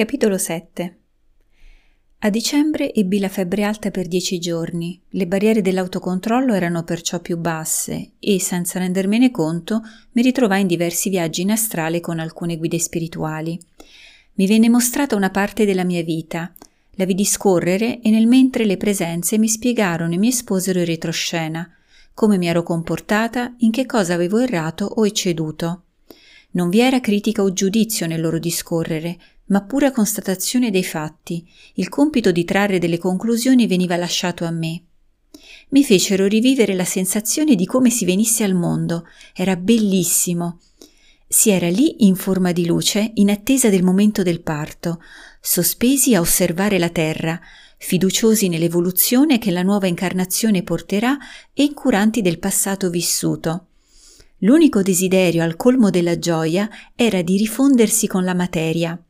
Capitolo 7 A dicembre ebbi la febbre alta per dieci giorni, le barriere dell'autocontrollo erano perciò più basse e, senza rendermene conto, mi ritrovai in diversi viaggi in astrale con alcune guide spirituali. Mi venne mostrata una parte della mia vita, la vidi scorrere e nel mentre le presenze mi spiegarono e mi esposero in retroscena, come mi ero comportata, in che cosa avevo errato o ecceduto. Non vi era critica o giudizio nel loro discorrere, ma pura constatazione dei fatti. Il compito di trarre delle conclusioni veniva lasciato a me. Mi fecero rivivere la sensazione di come si venisse al mondo. Era bellissimo. Si era lì in forma di luce, in attesa del momento del parto, sospesi a osservare la terra, fiduciosi nell'evoluzione che la nuova incarnazione porterà e incuranti del passato vissuto. L'unico desiderio al colmo della gioia era di rifondersi con la materia.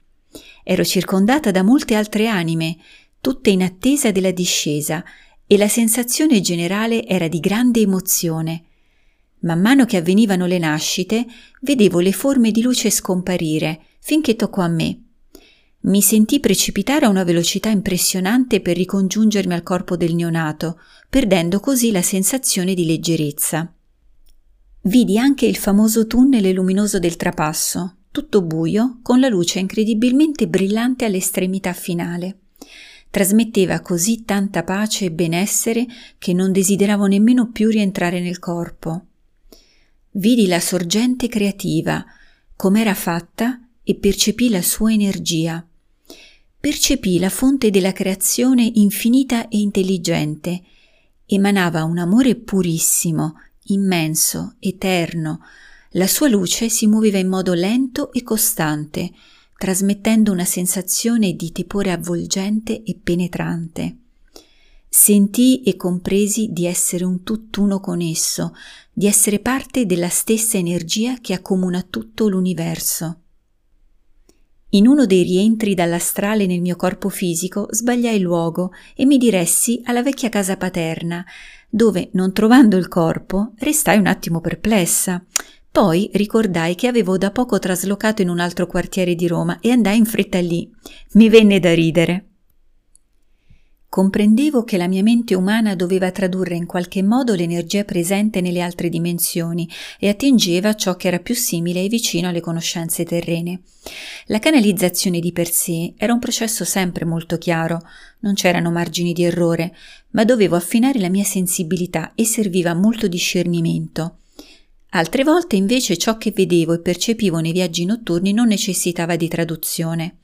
Ero circondata da molte altre anime, tutte in attesa della discesa, e la sensazione generale era di grande emozione. Man mano che avvenivano le nascite, vedevo le forme di luce scomparire, finché toccò a me. Mi sentii precipitare a una velocità impressionante per ricongiungermi al corpo del neonato, perdendo così la sensazione di leggerezza. Vidi anche il famoso tunnel luminoso del trapasso, tutto buio, con la luce incredibilmente brillante all'estremità finale. Trasmetteva così tanta pace e benessere che non desideravo nemmeno più rientrare nel corpo. Vidi la sorgente creativa, com'era fatta, e percepì la sua energia. Percepì la fonte della creazione infinita e intelligente. Emanava un amore purissimo, immenso, eterno, la sua luce si muoveva in modo lento e costante, trasmettendo una sensazione di tepore avvolgente e penetrante. Sentii e compresi di essere un tutt'uno con esso, di essere parte della stessa energia che accomuna tutto l'universo. In uno dei rientri dall'astrale nel mio corpo fisico sbagliai luogo e mi diressi alla vecchia casa paterna, dove, non trovando il corpo, restai un attimo perplessa. Poi ricordai che avevo da poco traslocato in un altro quartiere di Roma e andai in fretta lì. Mi venne da ridere. Comprendevo che la mia mente umana doveva tradurre in qualche modo l'energia presente nelle altre dimensioni e attingeva ciò che era più simile e vicino alle conoscenze terrene. La canalizzazione di per sé era un processo sempre molto chiaro, non c'erano margini di errore, ma dovevo affinare la mia sensibilità e serviva molto discernimento. Altre volte invece ciò che vedevo e percepivo nei viaggi notturni non necessitava di traduzione.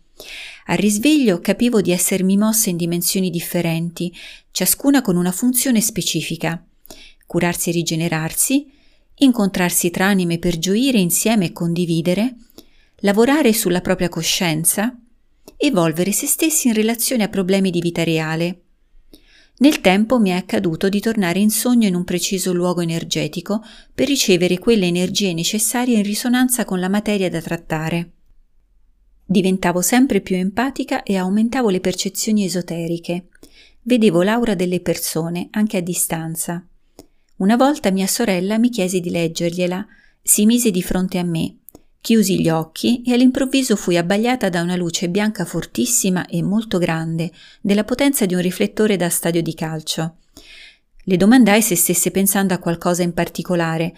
Al risveglio capivo di essermi mossa in dimensioni differenti, ciascuna con una funzione specifica. Curarsi e rigenerarsi, incontrarsi tra anime per gioire insieme e condividere, lavorare sulla propria coscienza, evolvere se stessi in relazione a problemi di vita reale, nel tempo mi è accaduto di tornare in sogno in un preciso luogo energetico per ricevere quelle energie necessarie in risonanza con la materia da trattare. Diventavo sempre più empatica e aumentavo le percezioni esoteriche. Vedevo l'aura delle persone, anche a distanza. Una volta mia sorella mi chiese di leggergliela, si mise di fronte a me, Chiusi gli occhi e all'improvviso fui abbagliata da una luce bianca fortissima e molto grande, della potenza di un riflettore da stadio di calcio. Le domandai se stesse pensando a qualcosa in particolare.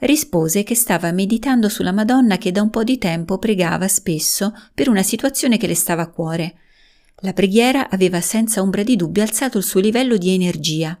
Rispose che stava meditando sulla Madonna che da un po' di tempo pregava spesso per una situazione che le stava a cuore. La preghiera aveva senza ombra di dubbio alzato il suo livello di energia.